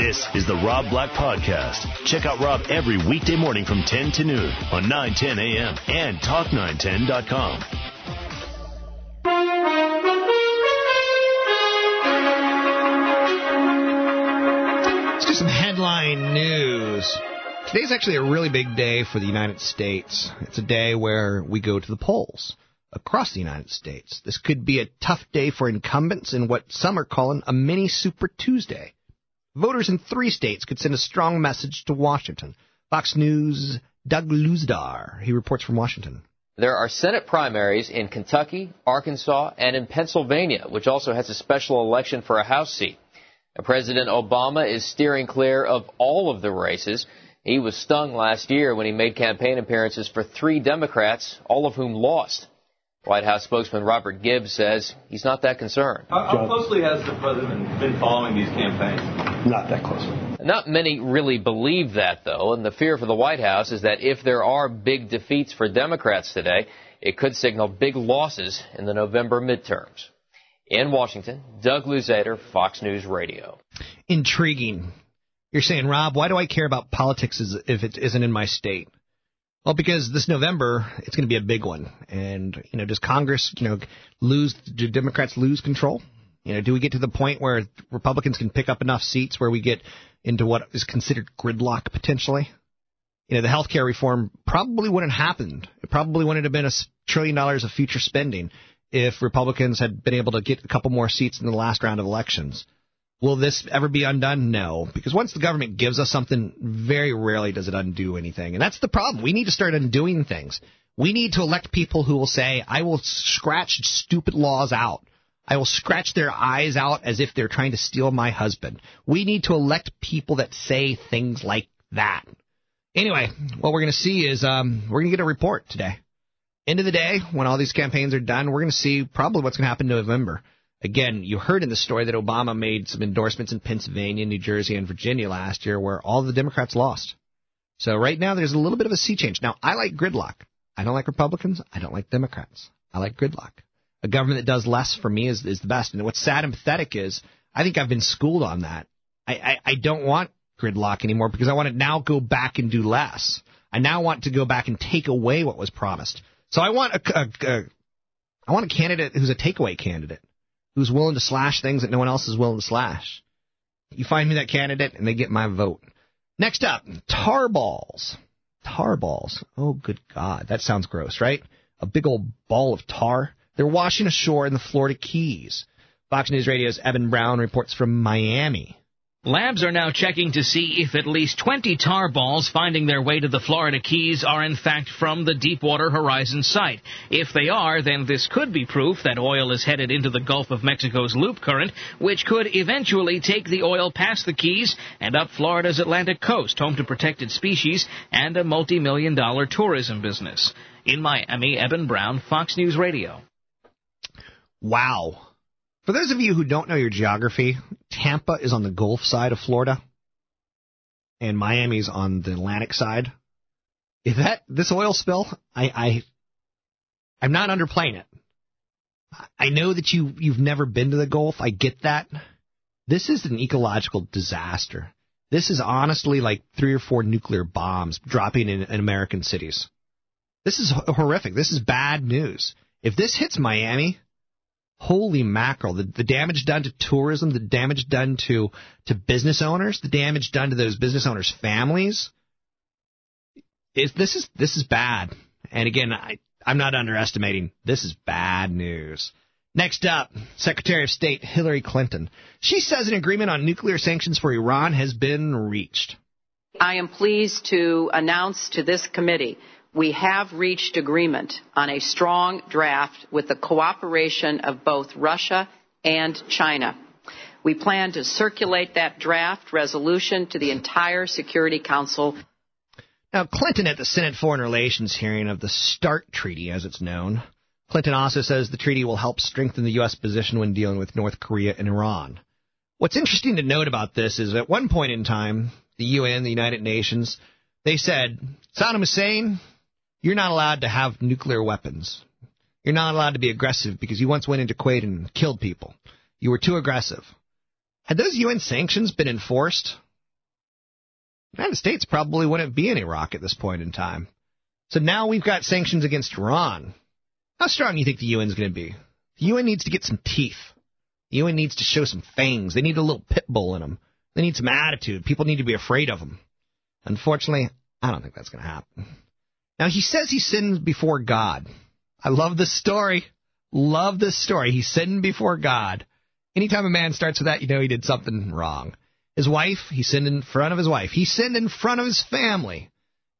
This is the Rob Black Podcast. Check out Rob every weekday morning from 10 to noon on 910 a.m. and talk910.com. Let's do some headline news. Today's actually a really big day for the United States. It's a day where we go to the polls across the United States. This could be a tough day for incumbents in what some are calling a mini Super Tuesday. Voters in three states could send a strong message to Washington. Fox News' Doug Luzader. He reports from Washington. There are Senate primaries in Kentucky, Arkansas, and in Pennsylvania, which also has a special election for a House seat. President Obama is steering clear of all of the races. He was stung last year when he made campaign appearances for three Democrats, all of whom lost. White House spokesman Robert Gibbs says he's not that concerned. How, how closely has the president been following these campaigns? Not that closely. Not many really believe that, though, and the fear for the White House is that if there are big defeats for Democrats today, it could signal big losses in the November midterms. In Washington, Doug Luzader, Fox News Radio. Intriguing. You're saying, Rob, why do I care about politics if it isn't in my state? Well, because this November it's going to be a big one, and you know, does Congress, you know, lose? Do Democrats lose control? You know, do we get to the point where Republicans can pick up enough seats where we get into what is considered gridlock potentially? You know, the health care reform probably wouldn't have happened. It probably wouldn't have been a trillion dollars of future spending if Republicans had been able to get a couple more seats in the last round of elections. Will this ever be undone? No, because once the government gives us something, very rarely does it undo anything. And that's the problem. We need to start undoing things. We need to elect people who will say, I will scratch stupid laws out. I will scratch their eyes out as if they're trying to steal my husband. We need to elect people that say things like that. Anyway, what we're going to see is um, we're going to get a report today. End of the day, when all these campaigns are done, we're going to see probably what's going to happen in November. Again, you heard in the story that Obama made some endorsements in Pennsylvania, New Jersey, and Virginia last year where all the Democrats lost. So right now there's a little bit of a sea change. Now, I like gridlock. I don't like Republicans. I don't like Democrats. I like gridlock. A government that does less for me is, is the best. And what's sad and pathetic is I think I've been schooled on that. I, I, I don't want gridlock anymore because I want to now go back and do less. I now want to go back and take away what was promised. So I want a, a, a I want a candidate who's a takeaway candidate who's willing to slash things that no one else is willing to slash. You find me that candidate, and they get my vote. Next up, tar balls. Tar balls. Oh, good God. That sounds gross, right? A big old ball of tar. They're washing ashore in the Florida Keys. Fox News Radio's Evan Brown reports from Miami. Labs are now checking to see if at least 20 tar balls finding their way to the Florida Keys are in fact from the Deepwater Horizon site. If they are, then this could be proof that oil is headed into the Gulf of Mexico's loop current, which could eventually take the oil past the Keys and up Florida's Atlantic coast, home to protected species and a multi-million dollar tourism business. In Miami, Evan Brown, Fox News Radio. Wow. For those of you who don't know your geography, Tampa is on the Gulf side of Florida, and Miami's on the Atlantic side. If that this oil spill, I, I I'm not underplaying it. I know that you you've never been to the Gulf. I get that. This is an ecological disaster. This is honestly like three or four nuclear bombs dropping in, in American cities. This is horrific. This is bad news. If this hits Miami, Holy mackerel! The, the damage done to tourism, the damage done to to business owners, the damage done to those business owners' families. Is this is this is bad. And again, I I'm not underestimating. This is bad news. Next up, Secretary of State Hillary Clinton. She says an agreement on nuclear sanctions for Iran has been reached. I am pleased to announce to this committee we have reached agreement on a strong draft with the cooperation of both Russia and China. We plan to circulate that draft resolution to the entire Security Council. Now, Clinton at the Senate Foreign Relations hearing of the START Treaty, as it's known, Clinton also says the treaty will help strengthen the U.S. position when dealing with North Korea and Iran. What's interesting to note about this is at one point in time, the UN, the United Nations, they said, Saddam Hussein, you're not allowed to have nuclear weapons. You're not allowed to be aggressive because you once went into Kuwait and killed people. You were too aggressive. Had those UN sanctions been enforced, the United States probably wouldn't be in Iraq at this point in time. So now we've got sanctions against Iran. How strong do you think the UN is going to be? The UN needs to get some teeth. The UN needs to show some fangs. They need a little pit bull in them. They need some attitude. People need to be afraid of them. Unfortunately, I don't think that's going to happen. Now, he says he sinned before God. I love this story. Love this story. He sinned before God. Anytime a man starts with that, you know he did something wrong. His wife, he sinned in front of his wife. He sinned in front of his family.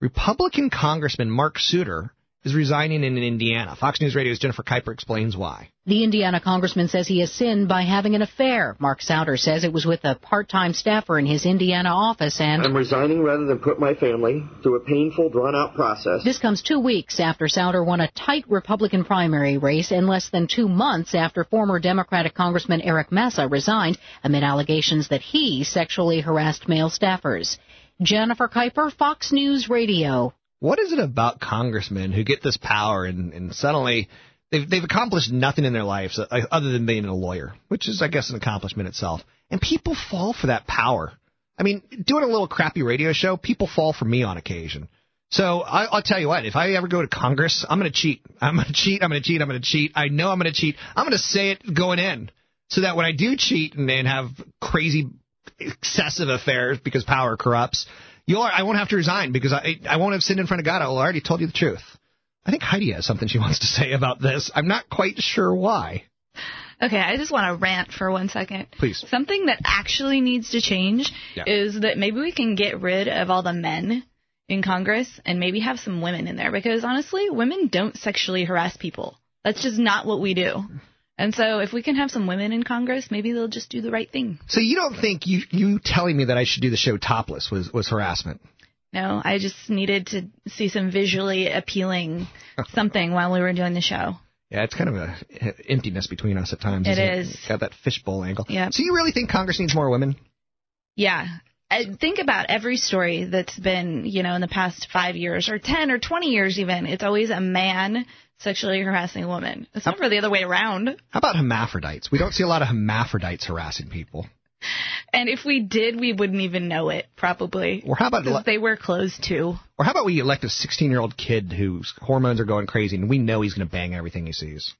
Republican Congressman Mark Souder is resigning in Indiana. Fox News Radio's Jennifer Kuiper explains why. The Indiana congressman says he has sinned by having an affair. Mark Souder says it was with a part-time staffer in his Indiana office and I'm resigning rather than put my family through a painful, drawn-out process. This comes two weeks after Souder won a tight Republican primary race and less than two months after former Democratic Congressman Eric Massa resigned amid allegations that he sexually harassed male staffers. Jennifer Kuiper, Fox News Radio. What is it about congressmen who get this power and, and suddenly they've they've accomplished nothing in their lives uh, other than being a lawyer, which is I guess an accomplishment itself. And people fall for that power. I mean, doing a little crappy radio show, people fall for me on occasion. So I, I'll tell you what, if I ever go to Congress, I'm going to cheat. I'm going to cheat. I'm going to cheat. I'm going to cheat. I know I'm going to cheat. I'm going to say it going in, so that when I do cheat and, and have crazy, excessive affairs because power corrupts, You'll, I won't have to resign because I, I won't have sinned in front of God. I already told you the truth. I think Heidi has something she wants to say about this. I'm not quite sure why. Okay, I just want to rant for one second. Please. Something that actually needs to change Yeah. is that maybe we can get rid of all the men in Congress and maybe have some women in there because honestly, women don't sexually harass people. That's just not what we do. And so if we can have some women in Congress, maybe they'll just do the right thing. So you don't think you you telling me that I should do the show topless was was harassment? No, I just needed to see some visually appealing something while we were doing the show. Yeah, it's kind of a emptiness between us at times. It isn't is. Got that fishbowl angle. Yeah. So you really think Congress needs more women? Yeah. I think about every story that's been, you know, in the past five years or 10 or 20 years even. It's always a man sexually harassing a woman. It's never the other way around. How about hermaphrodites? We don't see a lot of hermaphrodites harassing people. And if we did, we wouldn't even know it, probably. Or how about 'Cause they wear clothes too. Or how about we elect a 16 year old kid whose hormones are going crazy and we know he's going to bang everything he sees?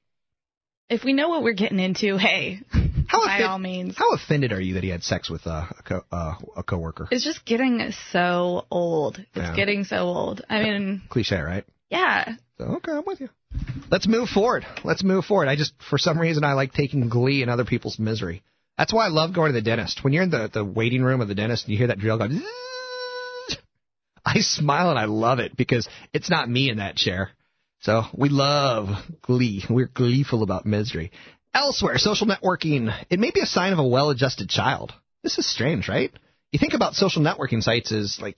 If we know what we're getting into, hey, How by offend- all means. How offended are you that he had sex with uh, a co- uh, a coworker? It's just getting so old. It's Yeah. getting so old. I mean, Cliche, right? yeah. So, okay, I'm with you. Let's move forward. Let's move forward. I just, for some reason, I like taking glee in other people's misery. That's why I love going to the dentist. When you're in the, the waiting room of the dentist and you hear that drill going, I smile and I love it because it's not me in that chair. So we love glee. We're gleeful about misery. Elsewhere, social networking, it may be a sign of a well-adjusted child. This is strange, right? You think about social networking sites as like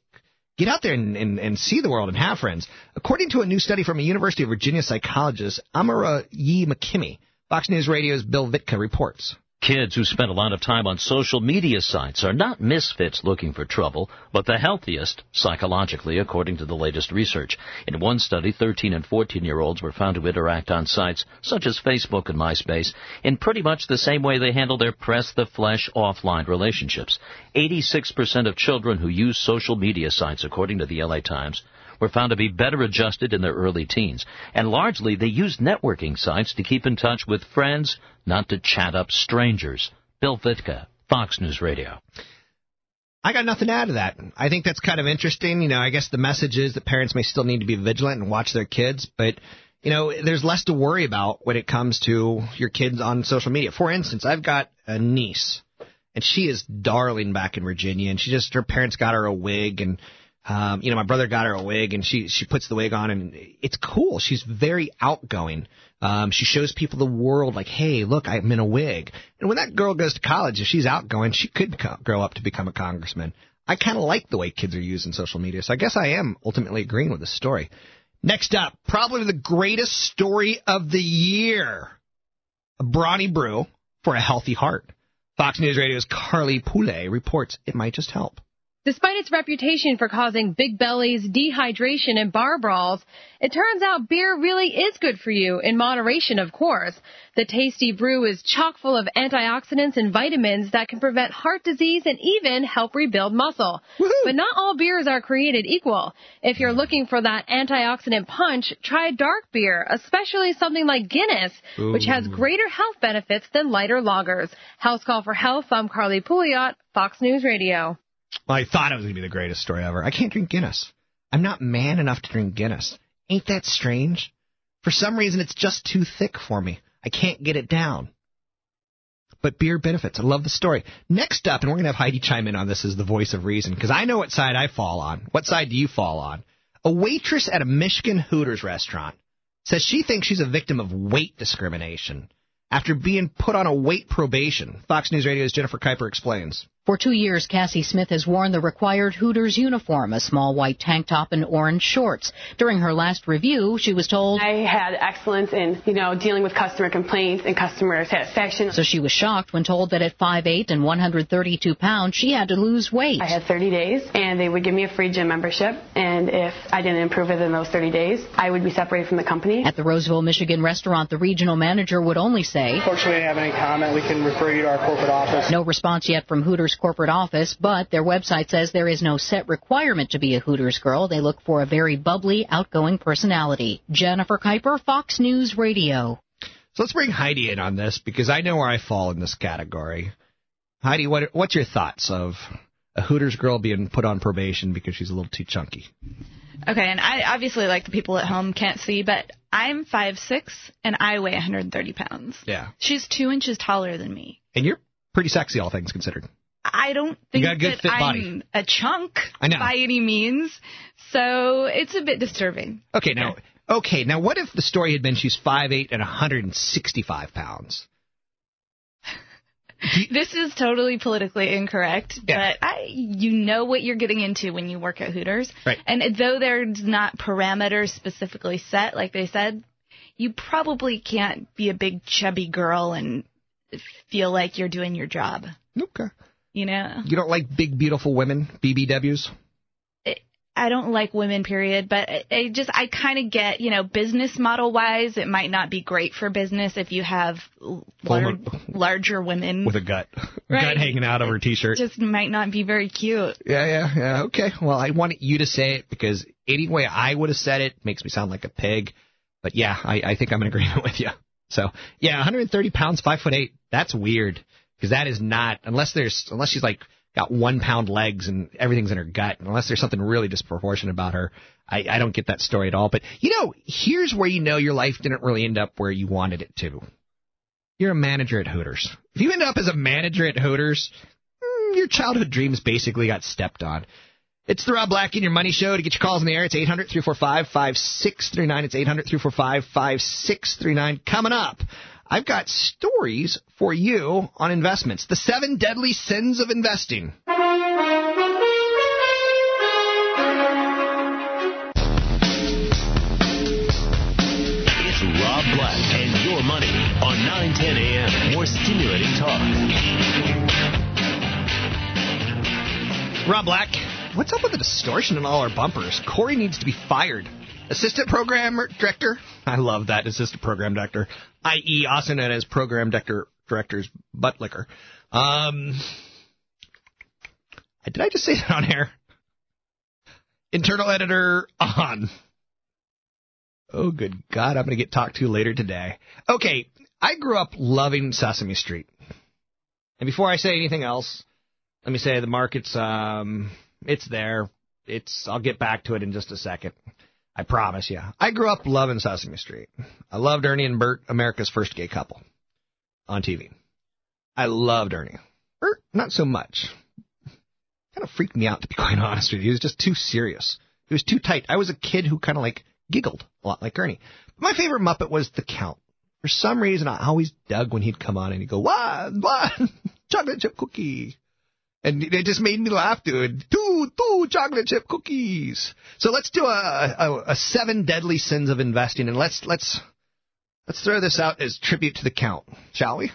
Get out there and, and, and see the world and have friends. According to a new study from a University of Virginia psychologist, Amori Yee Mikami, Fox News Radio's Bill Vitka reports. Kids who spend a lot of time on social media sites are not misfits looking for trouble, but the healthiest psychologically, according to the latest research. In one study, 13 and 14 year olds were found to interact on sites such as Facebook and MySpace in pretty much the same way they handle their press the flesh offline relationships. 86% of children who use social media sites, according to the LA Times, were found to be better adjusted in their early teens. And largely, they used networking sites to keep in touch with friends, not to chat up strangers. Bill Vitka, Fox News Radio. I got nothing out of that. I think that's kind of interesting. You know, I guess the message is that parents may still need to be vigilant and watch their kids, but you know, there's less to worry about when it comes to your kids on social media. For instance, I've got a niece, and she is darling back in Virginia, and she just her parents got her a wig, and Um, you know, my brother got her a wig, and she she puts the wig on, and it's cool. She's very outgoing. Um, she shows people the world, like, hey, look, I'm in a wig. And when that girl goes to college, if she's outgoing, she could become, grow up to become a congressman. I kind of like the way kids are using social media, so I guess I am ultimately agreeing with this story. Next up, probably the greatest story of the year: a brawny brew for a healthy heart. Fox News Radio's Carly Pouliot reports it might just help. Despite its reputation for causing big bellies, dehydration, and bar brawls, it turns out beer really is good for you, in moderation, of course. The tasty brew is chock full of antioxidants and vitamins that can prevent heart disease and even help rebuild muscle. Woo-hoo. But not all beers are created equal. If you're looking for that antioxidant punch, try dark beer, especially something like Guinness, Ooh. which has greater health benefits than lighter lagers. House Call for Health, I'm Carly Pouliot, Fox News Radio. I thought it was going to be the greatest story ever. I can't drink Guinness. I'm not man enough to drink Guinness. Ain't that strange? For some reason, it's just too thick for me. I can't get it down. But beer benefits. I love the story. Next up, and we're going to have Heidi chime in on this as the voice of reason, because I know what side I fall on. What side do you fall on? A waitress at a Michigan Hooters restaurant says she thinks she's a victim of weight discrimination after being put on a weight probation. Fox News Radio's Jennifer Kuiper explains. For two years, Cassie Smith has worn the required Hooters uniform, a small white tank top and orange shorts. During her last review, she was told, I had excellence in, you know, dealing with customer complaints and customer satisfaction. So she was shocked when told that at 5'8 and 132 pounds, she had to lose weight. I had 30 days, and they would give me a free gym membership, and if I didn't improve within those 30 days, I would be separated from the company. At the Roseville, Michigan restaurant, the regional manager would only say, Unfortunately, I have any comment. We can refer you to our corporate office. No response yet from Hooters corporate office, but their website says there is no set requirement to be a Hooters girl. They look for a very bubbly, outgoing personality. Jennifer Kuiper, Fox News Radio. So let's bring Heidi in on this because I know where I fall in this category. Heidi, what, what's your thoughts of a Hooters girl being put on probation because she's a little too chunky? Okay, and I obviously like the people at home can't see, but I'm five six and I weigh 130 pounds. Yeah. She's two inches taller than me. And you're pretty sexy, all things considered. I don't think that I'm body. a chunk by any means. So it's a bit disturbing. Okay, now okay, now what if the story had been she's five eight and 165 pounds? this is totally politically incorrect, yeah. but I, you know what you're getting into when you work at Hooters. Right. And though there's not parameters specifically set, like they said, you probably can't be a big chubby girl and feel like you're doing your job. Okay. You know? You don't like big, beautiful women, BBWs? I don't like women, period. But I just, I kind of get, you know, business model wise, it might not be great for business if you have lar- larger women with a gut, right? gut hanging out of her t-shirt. It just might not be very cute. Yeah, yeah, yeah. Okay. Well, I wanted you to say it because any way I would have said it makes me sound like a pig. But yeah, I, I think I'm in agreement with you. So yeah, 130 pounds, five foot eight. That's weird because that is not unless there's unless she's like got one pound legs and everything's in her gut. Unless there's something really disproportionate about her, I, I don't get that story at all. But you know, here's where you know your life didn't really end up where you wanted it to. You're a manager at Hooters. If you end up as a manager at Hooters, mm, your childhood dreams basically got stepped on. It's the Rob Black in your money show. To get your calls in the air, it's 800 345 5639. It's 800 345 5639. Coming up. I've got stories for you on investments. The seven deadly sins of investing. It's Rob Black and your money on 910 a.m. More stimulating talk. Rob Black, what's up with the distortion in all our bumpers? Corey needs to be fired. Assistant program director. I love that assistant program director, i.e., also known as program director director's butt licker. Um, did I just say that on air? Internal editor on. Oh, good God, I'm going to get talked to later today. Okay, I grew up loving Sesame Street. And before I say anything else, let me say the market's um, it's there. It's I'll get back to it in just a second. I promise you. I grew up loving Sesame Street. I loved Ernie and Bert, America's first gay couple, on TV. I loved Ernie. Bert, not so much. kind of freaked me out to be quite honest with you. It was just too serious. It was too tight. I was a kid who kind of like giggled a lot like Ernie. But my favorite Muppet was the Count. For some reason, I always dug when he'd come on and he'd go, "What? What? Chocolate chip cookie." And it just made me laugh, dude. Two, two chocolate chip cookies. So let's do a, a, a seven deadly sins of investing, and let's let's let's throw this out as tribute to the count, shall we?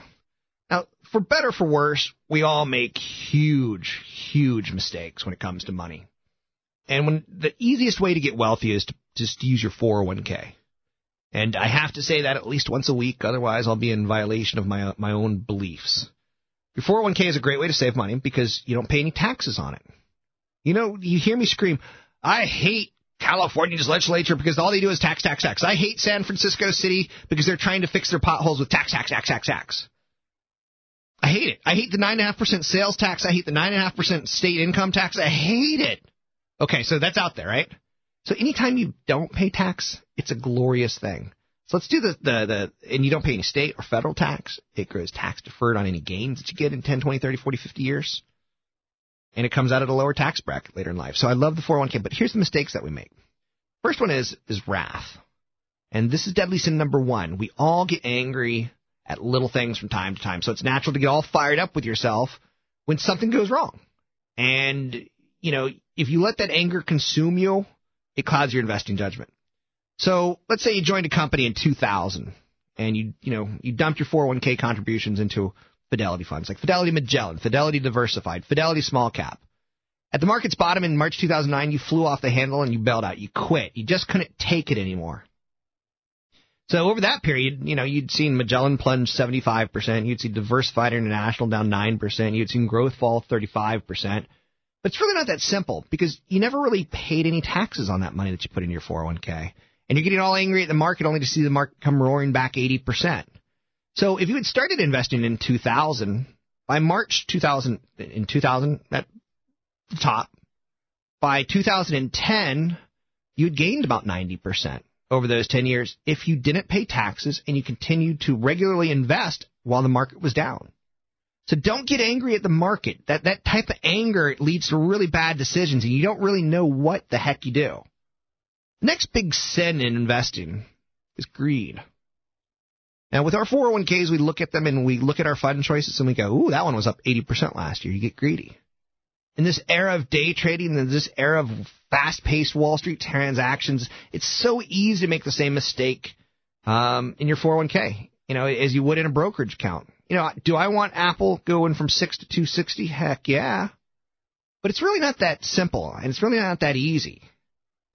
Now, for better for worse, we all make huge, huge mistakes when it comes to money. And when the easiest way to get wealthy is to just use your 401k. And I have to say that at least once a week, otherwise I'll be in violation of my my own beliefs. Your 401k is a great way to save money because you don't pay any taxes on it. You know, you hear me scream, I hate California's legislature because all they do is tax, tax, tax. I hate San Francisco City because they're trying to fix their potholes with tax, tax, tax, tax, tax. I hate it. I hate the 9.5% sales tax. I hate the 9.5% state income tax. I hate it. Okay, so that's out there, right? So anytime you don't pay tax, it's a glorious thing. So let's do the, the, the, and you don't pay any state or federal tax. It grows tax deferred on any gains that you get in 10, 20, 30, 40, 50 years. And it comes out at a lower tax bracket later in life. So I love the 401k, but here's the mistakes that we make. First one is, is wrath. And this is deadly sin number one. We all get angry at little things from time to time. So it's natural to get all fired up with yourself when something goes wrong. And, you know, if you let that anger consume you, it clouds your investing judgment. So let's say you joined a company in 2000 and you, you know, you dumped your 401k contributions into Fidelity funds like Fidelity Magellan, Fidelity Diversified, Fidelity Small Cap. At the market's bottom in March 2009, you flew off the handle and you bailed out. You quit. You just couldn't take it anymore. So over that period, you know, you'd seen Magellan plunge 75%, you'd see Diversified International down 9%, you'd seen growth fall 35%. But it's really not that simple because you never really paid any taxes on that money that you put in your 401k and you're getting all angry at the market only to see the market come roaring back 80%. So if you had started investing in 2000, by March 2000, in 2000, at the top, by 2010, you'd gained about 90% over those 10 years if you didn't pay taxes and you continued to regularly invest while the market was down. So don't get angry at the market. That that type of anger leads to really bad decisions and you don't really know what the heck you do. Next big sin in investing is greed. Now, with our 401ks, we look at them and we look at our fund choices and we go, ooh, that one was up 80% last year. You get greedy. In this era of day trading, in this era of fast paced Wall Street transactions, it's so easy to make the same mistake um, in your 401k, you know, as you would in a brokerage account. You know, do I want Apple going from 6 to 260? Heck yeah. But it's really not that simple, and it's really not that easy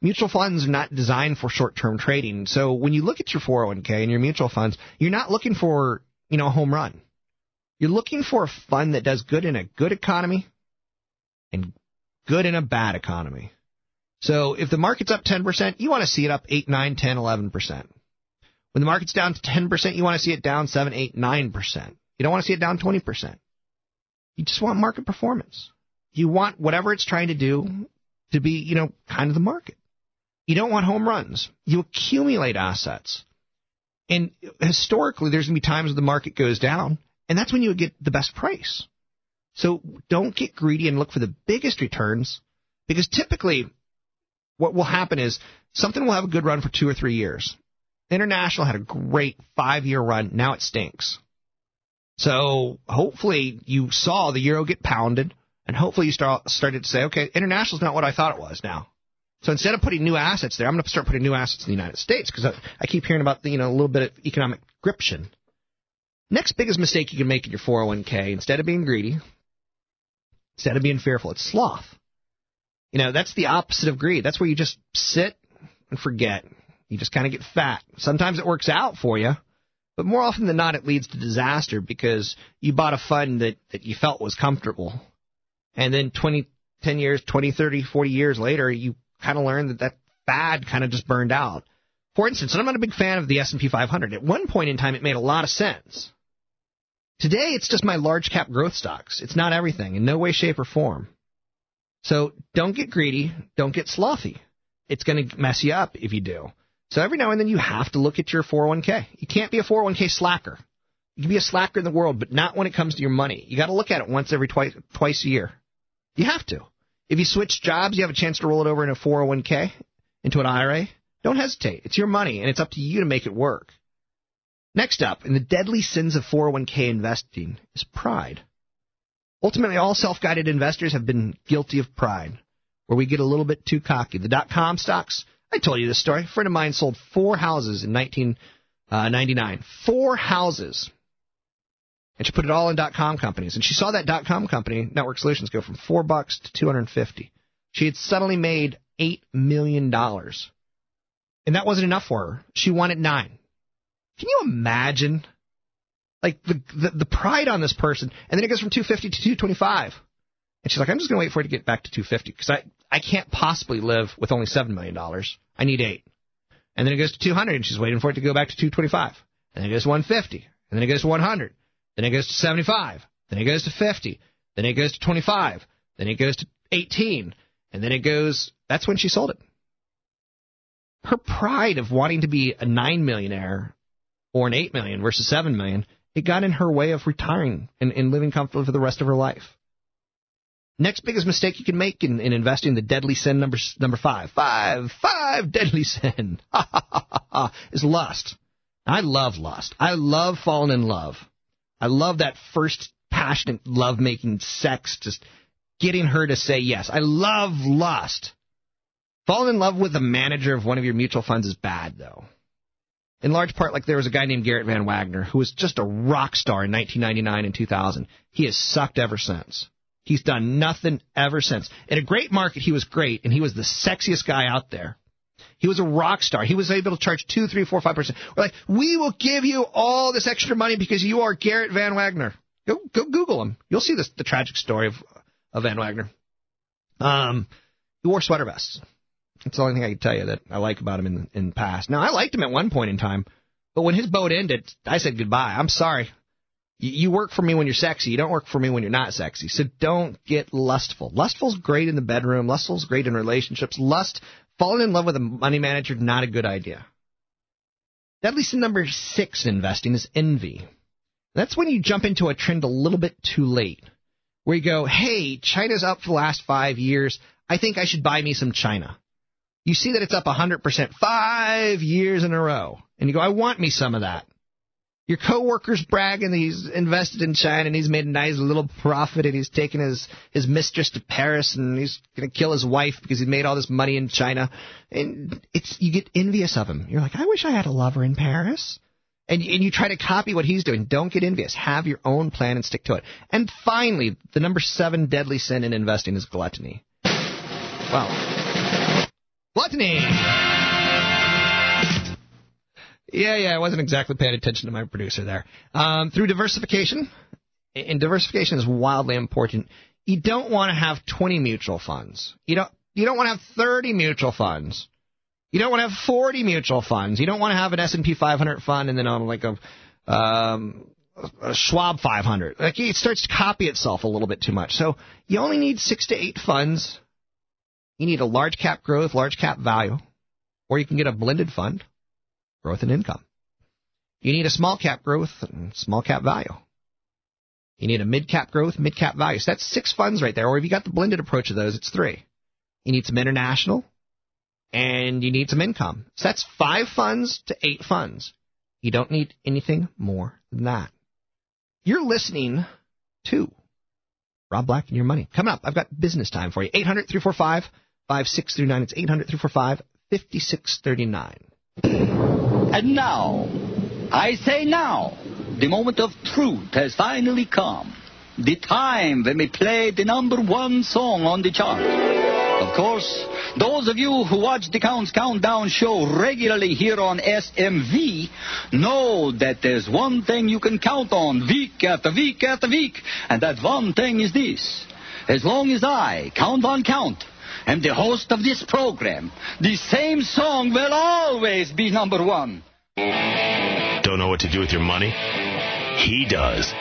mutual funds are not designed for short-term trading. So when you look at your 401k and your mutual funds, you're not looking for, you know, a home run. You're looking for a fund that does good in a good economy and good in a bad economy. So if the market's up 10%, you want to see it up 8, 9, 10, 11%. When the market's down to 10%, you want to see it down 7, 8, 9%. You don't want to see it down 20%. You just want market performance. You want whatever it's trying to do to be, you know, kind of the market. You don't want home runs. You accumulate assets. And historically, there's going to be times when the market goes down, and that's when you get the best price. So don't get greedy and look for the biggest returns, because typically what will happen is something will have a good run for two or three years. International had a great five year run. Now it stinks. So hopefully you saw the euro get pounded, and hopefully you start, started to say, okay, international's not what I thought it was now. So instead of putting new assets there, I'm going to start putting new assets in the United States because I, I, keep hearing about the, you know a little bit of economic gription. Next biggest mistake you can make in your 401k, instead of being greedy, instead of being fearful, it's sloth. You know, that's the opposite of greed. That's where you just sit and forget. You just kind of get fat. Sometimes it works out for you, but more often than not, it leads to disaster because you bought a fund that, that you felt was comfortable. And then 20, 10 years, 20, 30, 40 years later, you kind of learned that that fad kind of just burned out. For instance, I'm not a big fan of the S&P 500. At one point in time, it made a lot of sense. Today, it's just my large cap growth stocks. It's not everything in no way, shape, or form. So don't get greedy. Don't get slothy. It's going to mess you up if you do. So every now and then you have to look at your 401k. You can't be a 401k slacker. You can be a slacker in the world, but not when it comes to your money. You got to look at it once every twice twice a year. You have to. If you switch jobs, you have a chance to roll it over in a 401k, into an IRA. Don't hesitate. It's your money, and it's up to you to make it work. Next up, in the deadly sins of 401k investing is pride. Ultimately, all self-guided investors have been guilty of pride, where we get a little bit too cocky. The dot-com stocks, I told you this story. A friend of mine sold four houses in 1999. Uh, four houses. And she put it all in dot-com companies. And she saw that dot-com company, Network Solutions, go from four bucks to 250. She had suddenly made eight million dollars. And that wasn't enough for her. She wanted nine. Can you imagine? Like the, the, the pride on this person. And then it goes from 250 to 225. And she's like, I'm just going to wait for it to get back to 250 because I, I can't possibly live with only $7 million. I need eight. And then it goes to 200 and she's waiting for it to go back to 225. And then it goes to 150. And then it goes to 100. Then it goes to 75. Then it goes to 50. Then it goes to 25. Then it goes to 18. And then it goes, that's when she sold it. Her pride of wanting to be a 9 millionaire or an 8 million versus 7 million, it got in her way of retiring and, and living comfortably for the rest of her life. Next biggest mistake you can make in, in investing, the deadly sin number number five, five, five deadly sin is lust. I love lust. I love falling in love. I love that first passionate love making sex, just getting her to say yes. I love lust. Falling in love with the manager of one of your mutual funds is bad, though in large part like there was a guy named Garrett Van Wagoner who was just a rock star in 1999 and 2000. He has sucked ever since. He's done nothing ever since. In a great market, he was great, and he was the sexiest guy out there. He was a rock star. He was able to charge two, three, four, five percent. We're like, we will give you all this extra money because you are Garrett Van Wagoner. Go, go Google him. You'll see this, the tragic story of, of Van Wagoner. Um, he wore sweater vests. That's the only thing I can tell you that I like about him in in the past. Now I liked him at one point in time, but when his boat ended, I said goodbye. I'm sorry. You, you work for me when you're sexy. You don't work for me when you're not sexy. So don't get lustful. Lustful's great in the bedroom. Lustful's great in relationships. Lust, falling in love with a money manager, not a good idea. Deadly sin number six in investing is envy. That's when you jump into a trend a little bit too late, where you go, "Hey, China's up for the last five years. I think I should buy me some China." you see that it's up 100% five years in a row. And you go, I want me some of that. Your coworker's bragging that he's invested in China and he's made a nice little profit and he's taken his, his mistress to Paris and he's to kill his wife because he made all this money in China. And it's, you get envious of him. You're like, I wish I had a lover in Paris. And, and you try to copy what he's doing. Don't get envious. Have your own plan and stick to it. And finally, the number seven deadly sin in investing is gluttony. Well, Gluttony. Yeah, yeah, I wasn't exactly paying attention to my producer there. Um, through diversification, and diversification is wildly important. You don't want to have 20 mutual funds. You don't. You don't want to have 30 mutual funds. You don't want to have 40 mutual funds. You don't want to have an S&P 500 fund and then on like a, um, a Schwab 500. Like it starts to copy itself a little bit too much. So you only need six to eight funds you need a large cap growth, large cap value, or you can get a blended fund, growth and income. You need a small cap growth and small cap value. You need a mid cap growth, mid cap value. So that's six funds right there. Or if you got the blended approach of those, it's three. You need some international and you need some income. So that's five funds to eight funds. You don't need anything more than that. You're listening to Rob Black and your money. Coming up, I've got business time for you. 800 345 5639. It's 800 345 5639. And now, I say now, the moment of truth has finally come. The time when we play the number one song on the chart. Of course, those of you who watch the Counts Countdown show regularly here on SMV know that there's one thing you can count on week after week after week, and that one thing is this. As long as I, Count Von Count, am the host of this program, the same song will always be number one. Don't know what to do with your money? He does.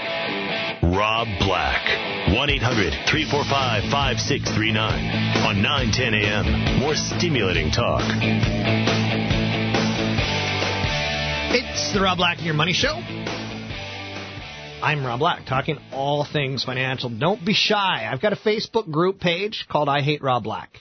Rob Black. 1 800 345 5639 on 910 a.m. More stimulating talk. It's the Rob Black and Your Money Show. I'm Rob Black, talking all things financial. Don't be shy. I've got a Facebook group page called I Hate Rob Black.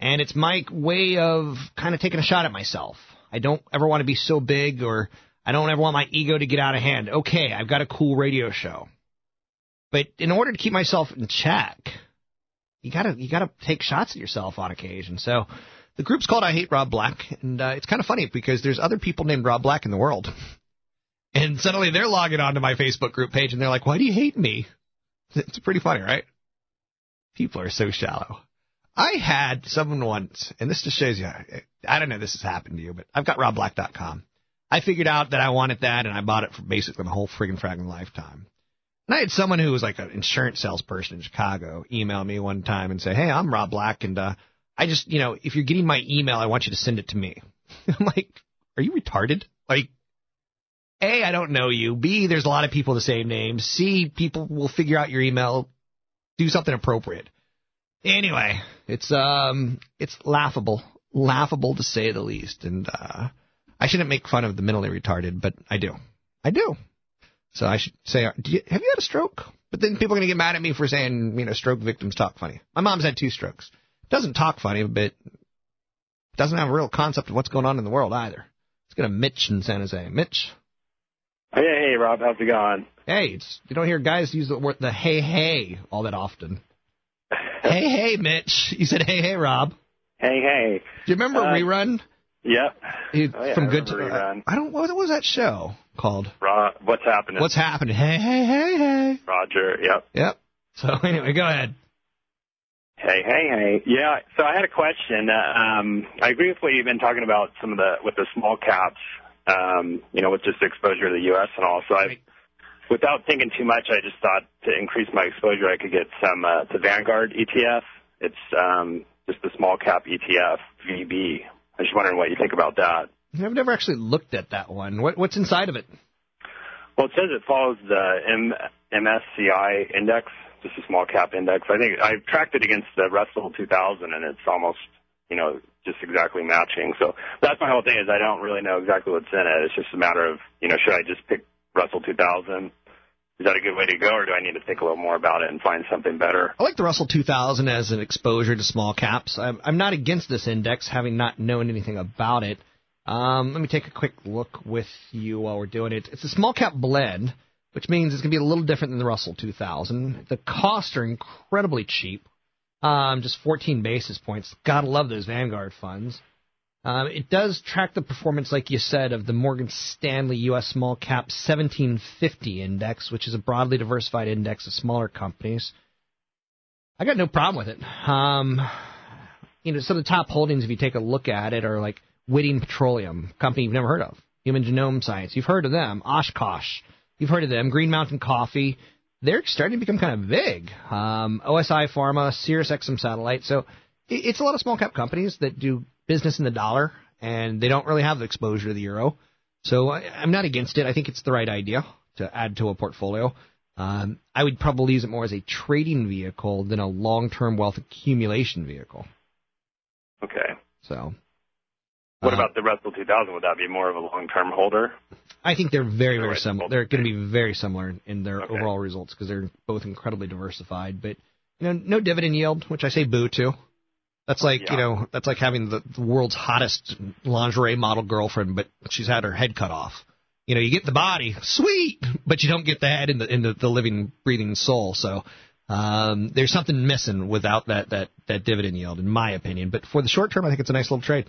And it's my way of kind of taking a shot at myself. I don't ever want to be so big or I don't ever want my ego to get out of hand. Okay, I've got a cool radio show. But in order to keep myself in check, you gotta you gotta take shots at yourself on occasion. So the group's called I Hate Rob Black, and uh, it's kind of funny because there's other people named Rob Black in the world. And suddenly they're logging onto my Facebook group page and they're like, why do you hate me? It's pretty funny, right? People are so shallow. I had someone once, and this just shows you, I don't know if this has happened to you, but I've got robblack.com. I figured out that I wanted that and I bought it for basically my whole friggin' fragging lifetime. And I had someone who was like an insurance salesperson in Chicago email me one time and say, hey, I'm Rob Black and, uh, I just, you know, if you're getting my email, I want you to send it to me. I'm like, are you retarded? Like, a, I don't know you. B, there's a lot of people with the same name. C, people will figure out your email, do something appropriate. Anyway, it's um, it's laughable, laughable to say the least. And uh, I shouldn't make fun of the mentally retarded, but I do, I do. So I should say, you, have you had a stroke? But then people are gonna get mad at me for saying, you know, stroke victims talk funny. My mom's had two strokes. Doesn't talk funny, but doesn't have a real concept of what's going on in the world either. Let's get a Mitch in San Jose. Mitch. Hey, hey, Rob, how's it going? Hey, it's, you don't hear guys use the word the hey hey all that often. hey hey, Mitch. You said hey hey, Rob. Hey hey. Do you remember uh, Rerun? Yep. He, oh, yeah, from I Good to Rerun. I don't. What was that show called? Ro- what's happening? What's happening? Hey hey hey hey. Roger. Yep. Yep. So anyway, go ahead. Hey, hey, hey. Yeah, so I had a question. Uh, um, I agree with what you've been talking about some of the, with the small caps, um, you know, with just exposure to the U.S. and all. So I, without thinking too much, I just thought to increase my exposure, I could get some, uh, the Vanguard ETF. It's, um, just the small cap ETF, VB. I was just wondering what you think about that. I've never actually looked at that one. What, what's inside of it? Well, it says it follows the M- MSCI index, just a small cap index. I think I've tracked it against the Russell 2000, and it's almost, you know, just exactly matching. So that's my whole thing is I don't really know exactly what's in it. It's just a matter of, you know, should I just pick Russell 2000? Is that a good way to go, or do I need to think a little more about it and find something better? I like the Russell 2000 as an exposure to small caps. I'm, I'm not against this index, having not known anything about it. Um, let me take a quick look with you while we're doing it. It's a small cap blend, which means it's going to be a little different than the Russell 2000. The costs are incredibly cheap, um, just 14 basis points. Gotta love those Vanguard funds. Um, it does track the performance, like you said, of the Morgan Stanley U.S. Small Cap 1750 Index, which is a broadly diversified index of smaller companies. I got no problem with it. Um, you know, some of the top holdings, if you take a look at it, are like Whiting Petroleum, company you've never heard of. Human Genome Science, you've heard of them. Oshkosh, you've heard of them. Green Mountain Coffee, they're starting to become kind of big. Um, OSI Pharma, Sirius XM Satellite. So it's a lot of small cap companies that do business in the dollar, and they don't really have the exposure to the euro. So I, I'm not against it. I think it's the right idea to add to a portfolio. Um, I would probably use it more as a trading vehicle than a long-term wealth accumulation vehicle. Okay. So. What uh, about the Russell 2000? Would that be more of a long-term holder? I think they're very, very similar. They're going to be very similar in their Okay. overall results because they're both incredibly diversified. But you know, no dividend yield, which I say boo to. That's like you know, that's like having the, the world's hottest lingerie model girlfriend, but she's had her head cut off. You know, you get the body, sweet, but you don't get the head and the in the, the living, breathing soul. So um, there's something missing without that that that dividend yield, in my opinion. But for the short term, I think it's a nice little trade.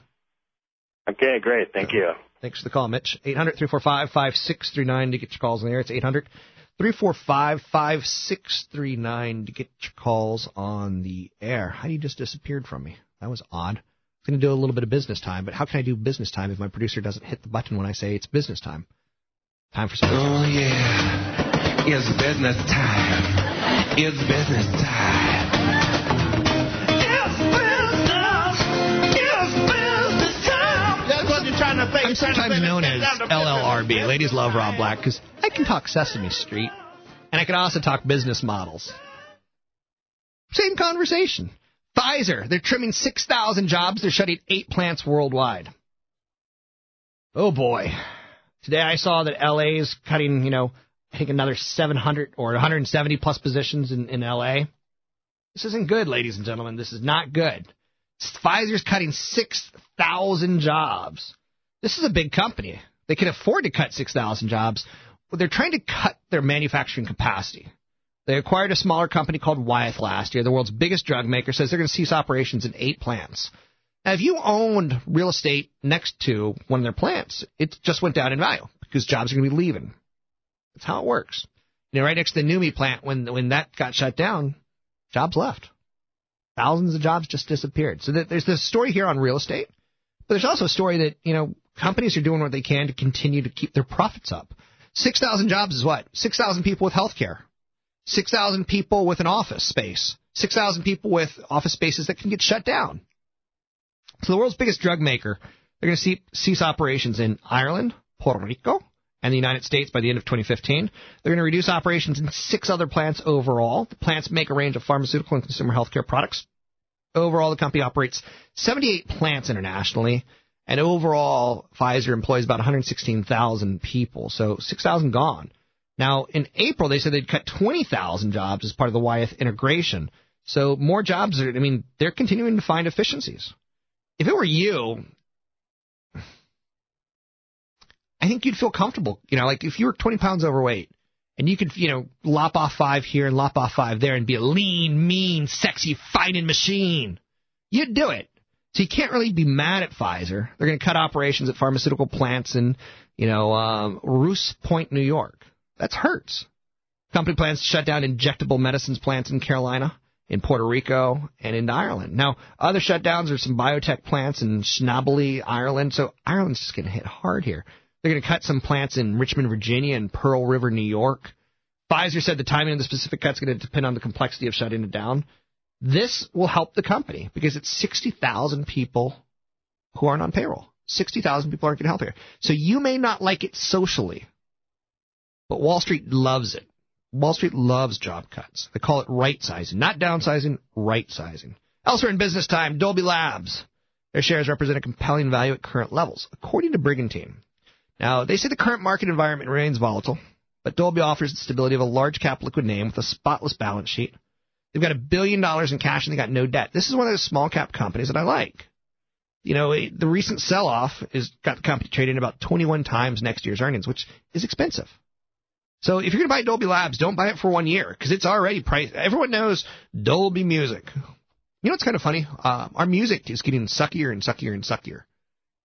Okay, great. Thank you. Thanks for the call, Mitch. 800 345 5639 to get your calls in the air. It's 800 345 5639 to get your calls on the air. How you just disappeared from me? That was odd. I was going to do a little bit of business time, but how can I do business time if my producer doesn't hit the button when I say it's business time? Time for some. Oh yeah, it's business time. It's business time. I'm sometimes known as LLRB. Ladies love Rob Black because I can talk Sesame Street, and I can also talk business models. Same conversation. Pfizer, they're trimming 6,000 jobs. They're shutting eight plants worldwide. Oh boy. Today I saw that LA is cutting, you know, I think another 700 or 170 plus positions in, in LA. This isn't good, ladies and gentlemen. This is not good. Pfizer's cutting 6,000 jobs. This is a big company. They can afford to cut 6,000 jobs, but they're trying to cut their manufacturing capacity. They acquired a smaller company called Wyeth last year. The world's biggest drug maker says they're going to cease operations in eight plants. Now, if you owned real estate next to one of their plants, it just went down in value because jobs are going to be leaving. That's how it works. You know, right next to the NUMMI plant, when when that got shut down, jobs left. Thousands of jobs just disappeared. So there's this story here on real estate, but there's also a story that you know companies are doing what they can to continue to keep their profits up. Six thousand jobs is what? Six thousand people with health care. Six thousand people with an office space. Six thousand people with office spaces that can get shut down. So the world's biggest drug maker, they're going to cease operations in Ireland, Puerto Rico, and the United States by the end of 2015. They're going to reduce operations in six other plants overall. The plants make a range of pharmaceutical and consumer healthcare products. Overall, the company operates 78 plants internationally, and overall, Pfizer employs about 116,000 people, so 6,000 gone. Now, in April, they said they'd cut 20,000 jobs as part of the Wyeth integration. So more jobs are, I mean, they're continuing to find efficiencies. If it were you, I think you'd feel comfortable. You know, like if you were 20 pounds overweight and you could, you know, lop off five here and lop off five there and be a lean, mean, sexy fighting machine, you'd do it. So you can't really be mad at Pfizer. They're going to cut operations at pharmaceutical plants in, you know, um, Rouses Point, New York. That's hurts. Company plans to shut down injectable medicines plants in Carolina, in Puerto Rico, and in Ireland. Now, other shutdowns are some biotech plants in Shanbally, Ireland. So Ireland's just going to hit hard here. They're going to cut some plants in Richmond, Virginia, and Pearl River, New York. Pfizer said the timing of the specific cuts is going to depend on the complexity of shutting it down. This will help the company because it's 60,000 people who aren't on payroll. 60,000 people aren't getting health care. So you may not like it socially, but Wall Street loves it. Wall Street loves job cuts. They call it right sizing, not downsizing, right sizing. Elsewhere in business time, Dolby Labs. Their shares represent a compelling value at current levels, according to Brigantine. Now, they say the current market environment remains volatile, but Dolby offers the stability of a large cap liquid name with a spotless balance sheet. They've got a billion dollars in cash and they got no debt. This is one of those small cap companies that I like. You know, the recent sell off has got the company trading about 21 times next year's earnings, which is expensive. So if you're going to buy Dolby Labs, don't buy it for one year because it's already priced. Everyone knows Dolby Music. You know what's kind of funny? Uh, our music is getting suckier and suckier and suckier.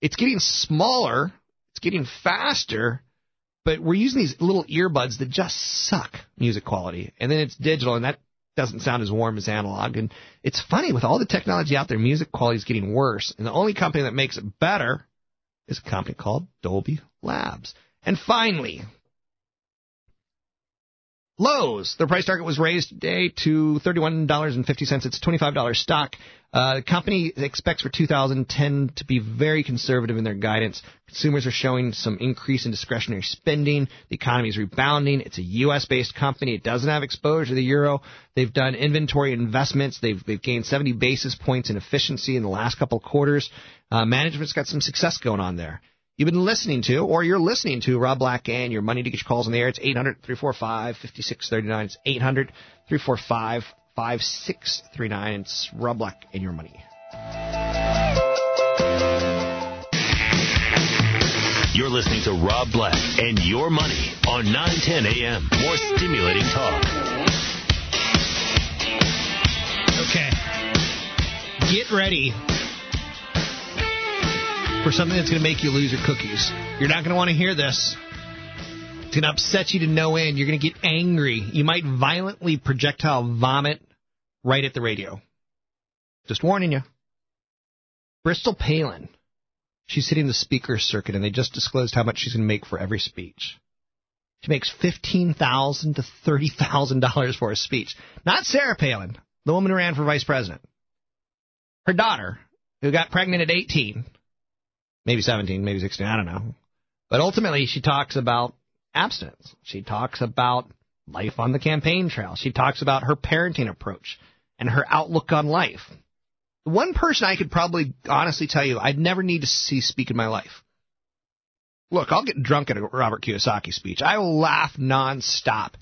It's getting smaller it's getting faster, but we're using these little earbuds that just suck music quality. And then it's digital, and that doesn't sound as warm as analog. And it's funny, with all the technology out there, music quality is getting worse. And the only company that makes it better is a company called Dolby Labs. And finally, Lowe's. Their price target was raised today to $31.50. It's a $25 stock. Uh, the company expects for 2010 to be very conservative in their guidance. Consumers are showing some increase in discretionary spending. The economy is rebounding. It's a U.S. based company. It doesn't have exposure to the euro. They've done inventory investments. They've, they've gained 70 basis points in efficiency in the last couple of quarters. Uh, management's got some success going on there you've been listening to, or you're listening to Rob Black and your money to get your calls on the air. It's 800 345 5639. It's 800 345 5639. It's Rob Black and your money. You're listening to Rob Black and Your Money on 910 AM. More stimulating talk. Okay. Get ready for something that's going to make you lose your cookies. You're not going to want to hear this. It's going to upset you to no end. You're going to get angry. You might violently projectile vomit right at the radio. Just warning you. Bristol Palin. She's hitting the speaker circuit, and they just disclosed how much she's going to make for every speech. She makes fifteen thousand to thirty thousand dollars for a speech. Not Sarah Palin, the woman who ran for vice president. Her daughter, who got pregnant at eighteen, maybe 17, maybe 16, I don't know. But ultimately, she talks about abstinence. She talks about life on the campaign trail. She talks about her parenting approach and her outlook on life. One person I could probably honestly tell you I'd never need to see speak in my life Look, I'll get drunk at a Robert Kiyosaki speech. I will laugh nonstop.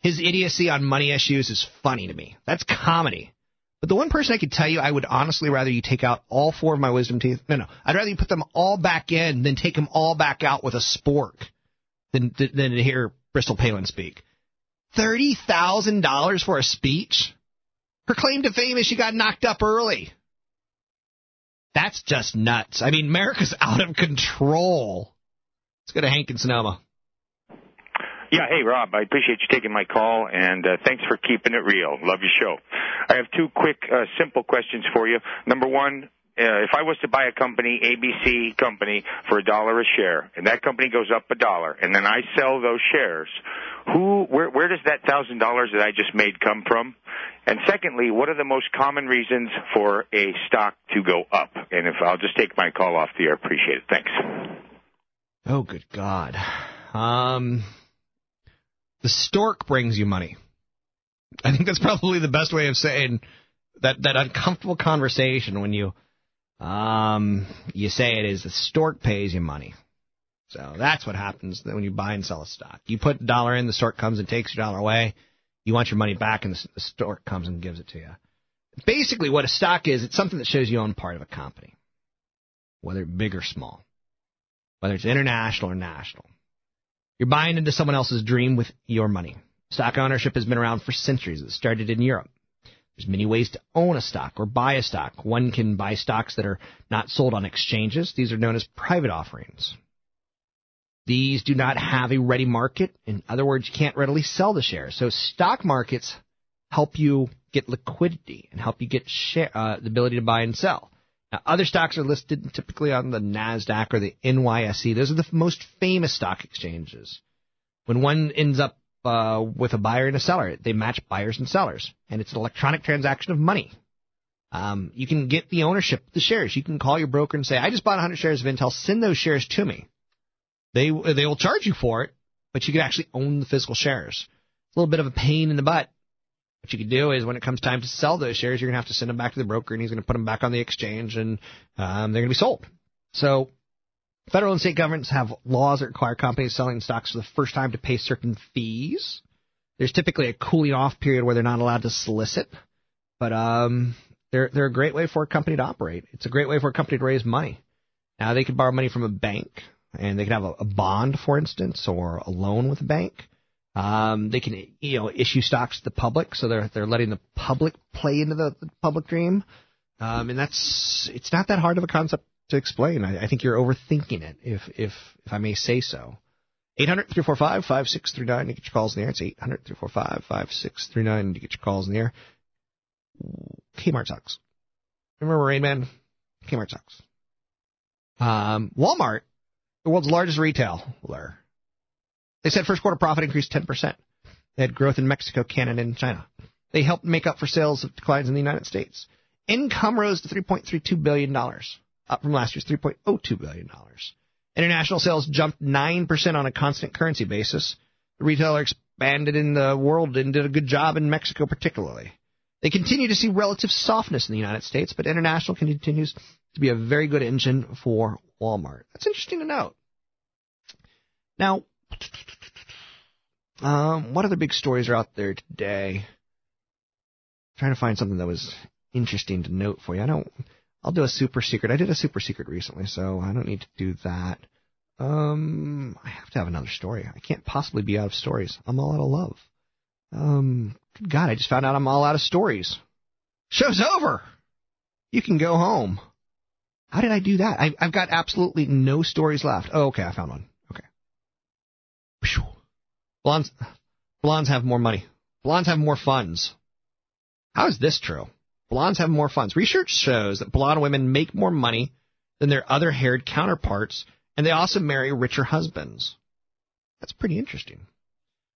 His idiocy on money issues is funny to me. That's comedy. But the one person I could tell you I would honestly rather you take out all four of my wisdom teeth. No, no. I'd rather you put them all back in than take them all back out with a spork than, than to hear Bristol Palin speak. $30,000 for a speech? Her claim to fame is she got knocked up early. That's just nuts. I mean, America's out of control. Let's go to Hank and Sonoma. Yeah, hey Rob, I appreciate you taking my call and uh, thanks for keeping it real. Love your show. I have two quick, uh, simple questions for you. Number one, uh, if I was to buy a company, ABC company, for a dollar a share, and that company goes up a dollar, and then I sell those shares, who, where, where does that thousand dollars that I just made come from? And secondly, what are the most common reasons for a stock to go up? And if I'll just take my call off the air, appreciate it. Thanks. Oh, good God. Um, the stork brings you money. I think that's probably the best way of saying that that uncomfortable conversation when you um you say it is the stork pays you money. So that's what happens when you buy and sell a stock. You put a dollar in, the stork comes and takes your dollar away. You want your money back, and the, stork comes and gives it to you. Basically, what a stock is, it's something that shows you own part of a company, whether big or small, whether it's international or national. You're buying into someone else's dream with your money. Stock ownership has been around for centuries. It started in Europe. There's many ways to own a stock or buy a stock. One can buy stocks that are not sold on exchanges. These are known as private offerings. These do not have a ready market. In other words, you can't readily sell the shares. So stock markets help you get liquidity and help you get share, uh, the ability to buy and sell. Now, other stocks are listed typically on the NASDAQ or the NYSE. Those are the most famous stock exchanges. When one ends up uh, with a buyer and a seller, they match buyers and sellers, and it's an electronic transaction of money. Um, you can get the ownership of the shares. You can call your broker and say, I just bought 100 shares of Intel, send those shares to me. They, they will charge you for it, but you can actually own the physical shares. It's a little bit of a pain in the butt what you could do is when it comes time to sell those shares, you're going to have to send them back to the broker, and he's going to put them back on the exchange, and um, they're going to be sold. So federal and state governments have laws that require companies selling stocks for the first time to pay certain fees. There's typically a cooling off period where they're not allowed to solicit, but um, they're they're a great way for a company to operate. It's a great way for a company to raise money. Now they could borrow money from a bank, and they could have a, a bond, for instance, or a loan with a bank. Um, they can you know issue stocks to the public, so they're they're letting the public play into the, the public dream, um, and that's it's not that hard of a concept to explain. I, I think you're overthinking it, if if if I may say so. 800-345-5639 to get your calls in the air. It's 800-345-5639 to get your calls in the air. Kmart sucks. Remember Rain Man? Kmart sucks. Um, Walmart, the world's largest retailer, they said first quarter profit increased 10%. They had growth in Mexico, Canada, and China. They helped make up for sales of declines in the United States. Income rose to $3.32 billion, up from last year's $3.02 billion. International sales jumped 9% on a constant currency basis. The retailer expanded in the world and did a good job in Mexico, particularly. They continue to see relative softness in the United States, but international continues to be a very good engine for Walmart. That's interesting to note. Now, um, what other big stories are out there today? I'm trying to find something that was interesting to note for you. I don't. I'll do a super secret. I did a super secret recently, so I don't need to do that. Um, I have to have another story. I can't possibly be out of stories. I'm all out of love. Um, God, I just found out I'm all out of stories. Show's over. You can go home. How did I do that? I, I've got absolutely no stories left. Oh, okay, I found one. Blondes, blondes have more money. Blondes have more funds. How is this true? Blondes have more funds. Research shows that blonde women make more money than their other haired counterparts, and they also marry richer husbands. That's pretty interesting.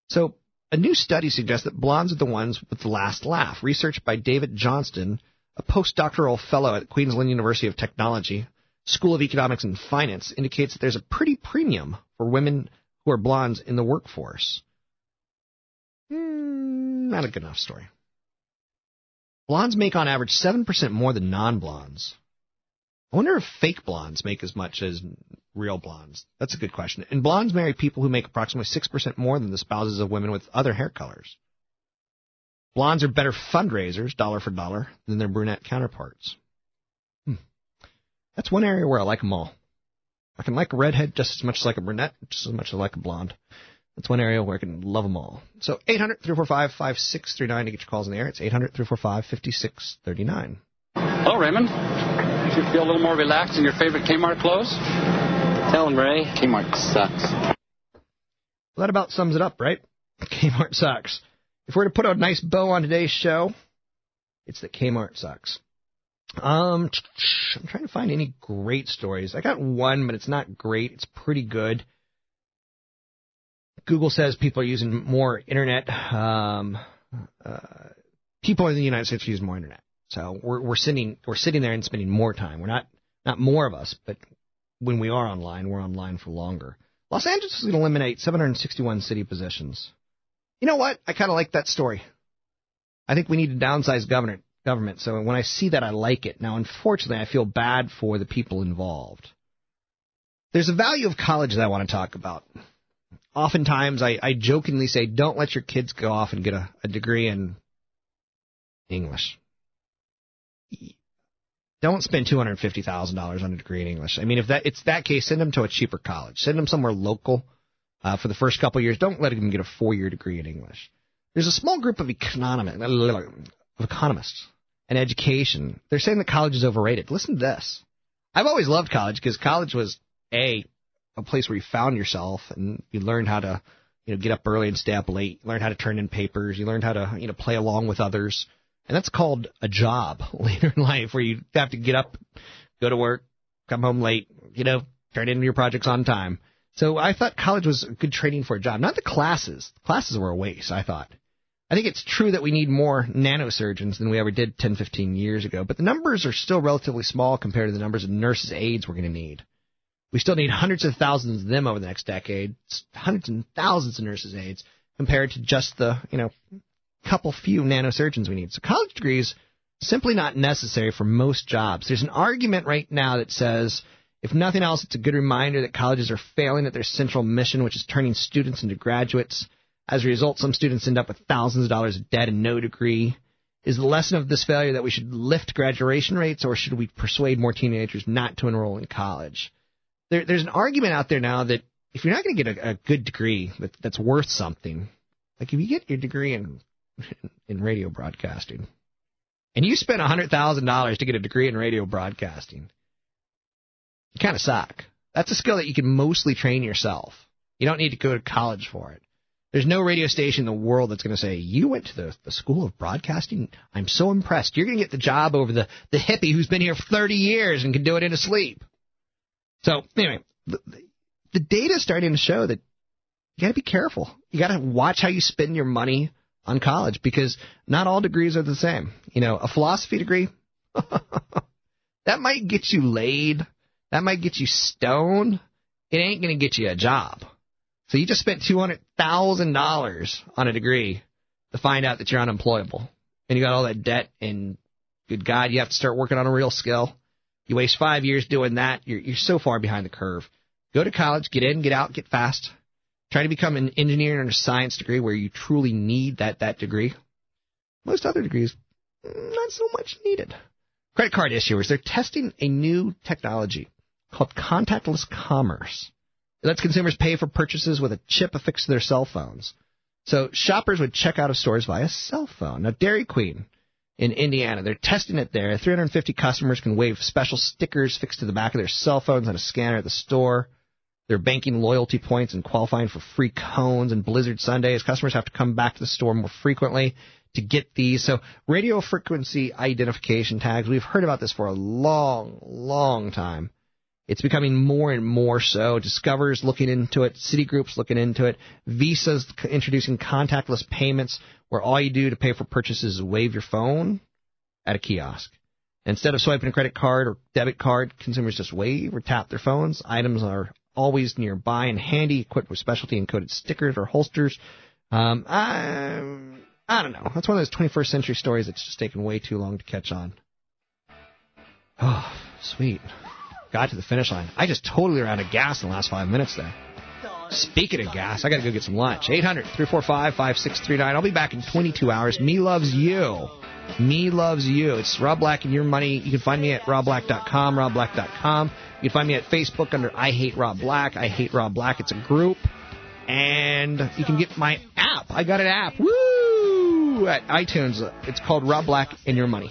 So, a new study suggests that blondes are the ones with the last laugh. Research by David Johnston, a postdoctoral fellow at Queensland University of Technology, School of Economics and Finance, indicates that there's a pretty premium for women who are blondes in the workforce. Mm, not a good enough story. Blondes make on average 7% more than non blondes. I wonder if fake blondes make as much as real blondes? That's a good question. And blondes marry people who make approximately 6% more than the spouses of women with other hair colors. Blondes are better fundraisers, dollar for dollar, than their brunette counterparts. Hmm. That's one area where I like them all. I can like a redhead just as much as like a brunette, just as much as I like a blonde. That's one area where I can love them all. So 800 345 5639 to get your calls in the air. It's 800 345 5639. Hello, Raymond. Do you feel a little more relaxed in your favorite Kmart clothes? Tell him, Ray. Kmart sucks. Well, that about sums it up, right? Kmart sucks. If we're to put a nice bow on today's show, it's that Kmart sucks. Um, I'm trying to find any great stories. I got one, but it's not great. It's pretty good. Google says people are using more internet. Um, uh, people in the United States are using more internet. So we're we're sitting we're sitting there and spending more time. We're not not more of us, but when we are online, we're online for longer. Los Angeles is going to eliminate 761 city positions. You know what? I kind of like that story. I think we need to downsize government government. So when I see that, I like it. Now, unfortunately, I feel bad for the people involved. There's a value of college that I want to talk about. Oftentimes, I, I jokingly say, don't let your kids go off and get a, a degree in English. Don't spend two hundred fifty thousand dollars on a degree in English. I mean, if that it's that case, send them to a cheaper college. Send them somewhere local uh, for the first couple years. Don't let them get a four-year degree in English. There's a small group of economists, of economists and education. They're saying that college is overrated. Listen to this. I've always loved college because college was a a place where you found yourself and you learned how to you know get up early and stay up late. You learned how to turn in papers. You learned how to you know play along with others. And that's called a job later in life where you have to get up, go to work, come home late, you know, turn in your projects on time. So I thought college was good training for a job. Not the classes. The Classes were a waste, I thought. I think it's true that we need more nanosurgeons than we ever did 10, 15 years ago, but the numbers are still relatively small compared to the numbers of nurses aides we're going to need. We still need hundreds of thousands of them over the next decade, hundreds and thousands of nurses aides compared to just the, you know, couple few nanosurgeons we need. So college degrees simply not necessary for most jobs. There's an argument right now that says if nothing else, it's a good reminder that colleges are failing at their central mission, which is turning students into graduates. As a result, some students end up with thousands of dollars of debt and no degree. Is the lesson of this failure that we should lift graduation rates, or should we persuade more teenagers not to enroll in college? There, there's an argument out there now that if you're not going to get a, a good degree that, that's worth something, like if you get your degree in in radio broadcasting, and you spend hundred thousand dollars to get a degree in radio broadcasting, you kind of suck. That's a skill that you can mostly train yourself. You don't need to go to college for it. There's no radio station in the world that's going to say, You went to the, the school of broadcasting? I'm so impressed. You're going to get the job over the, the hippie who's been here for 30 years and can do it in a sleep. So, anyway, the, the data is starting to show that you got to be careful. You got to watch how you spend your money on college because not all degrees are the same. You know, a philosophy degree, that might get you laid, that might get you stoned. It ain't going to get you a job. So you just spent $200,000 on a degree to find out that you're unemployable. And you got all that debt, and good God, you have to start working on a real skill. You waste five years doing that, you're, you're so far behind the curve. Go to college, get in, get out, get fast. Try to become an engineer or a science degree where you truly need that, that degree. Most other degrees, not so much needed. Credit card issuers, they're testing a new technology called contactless commerce. It lets consumers pay for purchases with a chip affixed to their cell phones. So shoppers would check out of stores via cell phone. Now, Dairy Queen in Indiana, they're testing it there. 350 customers can wave special stickers fixed to the back of their cell phones on a scanner at the store. They're banking loyalty points and qualifying for free cones and Blizzard sundaes. Customers have to come back to the store more frequently to get these. So radio frequency identification tags, we've heard about this for a long, long time. It's becoming more and more so. Discover's looking into it. Citigroup's looking into it. Visa's introducing contactless payments where all you do to pay for purchases is wave your phone at a kiosk. Instead of swiping a credit card or debit card, consumers just wave or tap their phones. Items are always nearby and handy, equipped with specialty encoded stickers or holsters. Um, I, I don't know. That's one of those 21st century stories that's just taken way too long to catch on. Oh, sweet. Got to the finish line. I just totally ran out of gas in the last five minutes there. Speaking of gas, I got to go get some lunch. 800 345 5639. I'll be back in 22 hours. Me loves you. Me loves you. It's Rob Black and your money. You can find me at robblack.com, robblack.com. You can find me at Facebook under I Hate Rob Black. I Hate Rob Black. It's a group. And you can get my app. I got an app. Woo! At iTunes. It's called Rob Black and Your Money.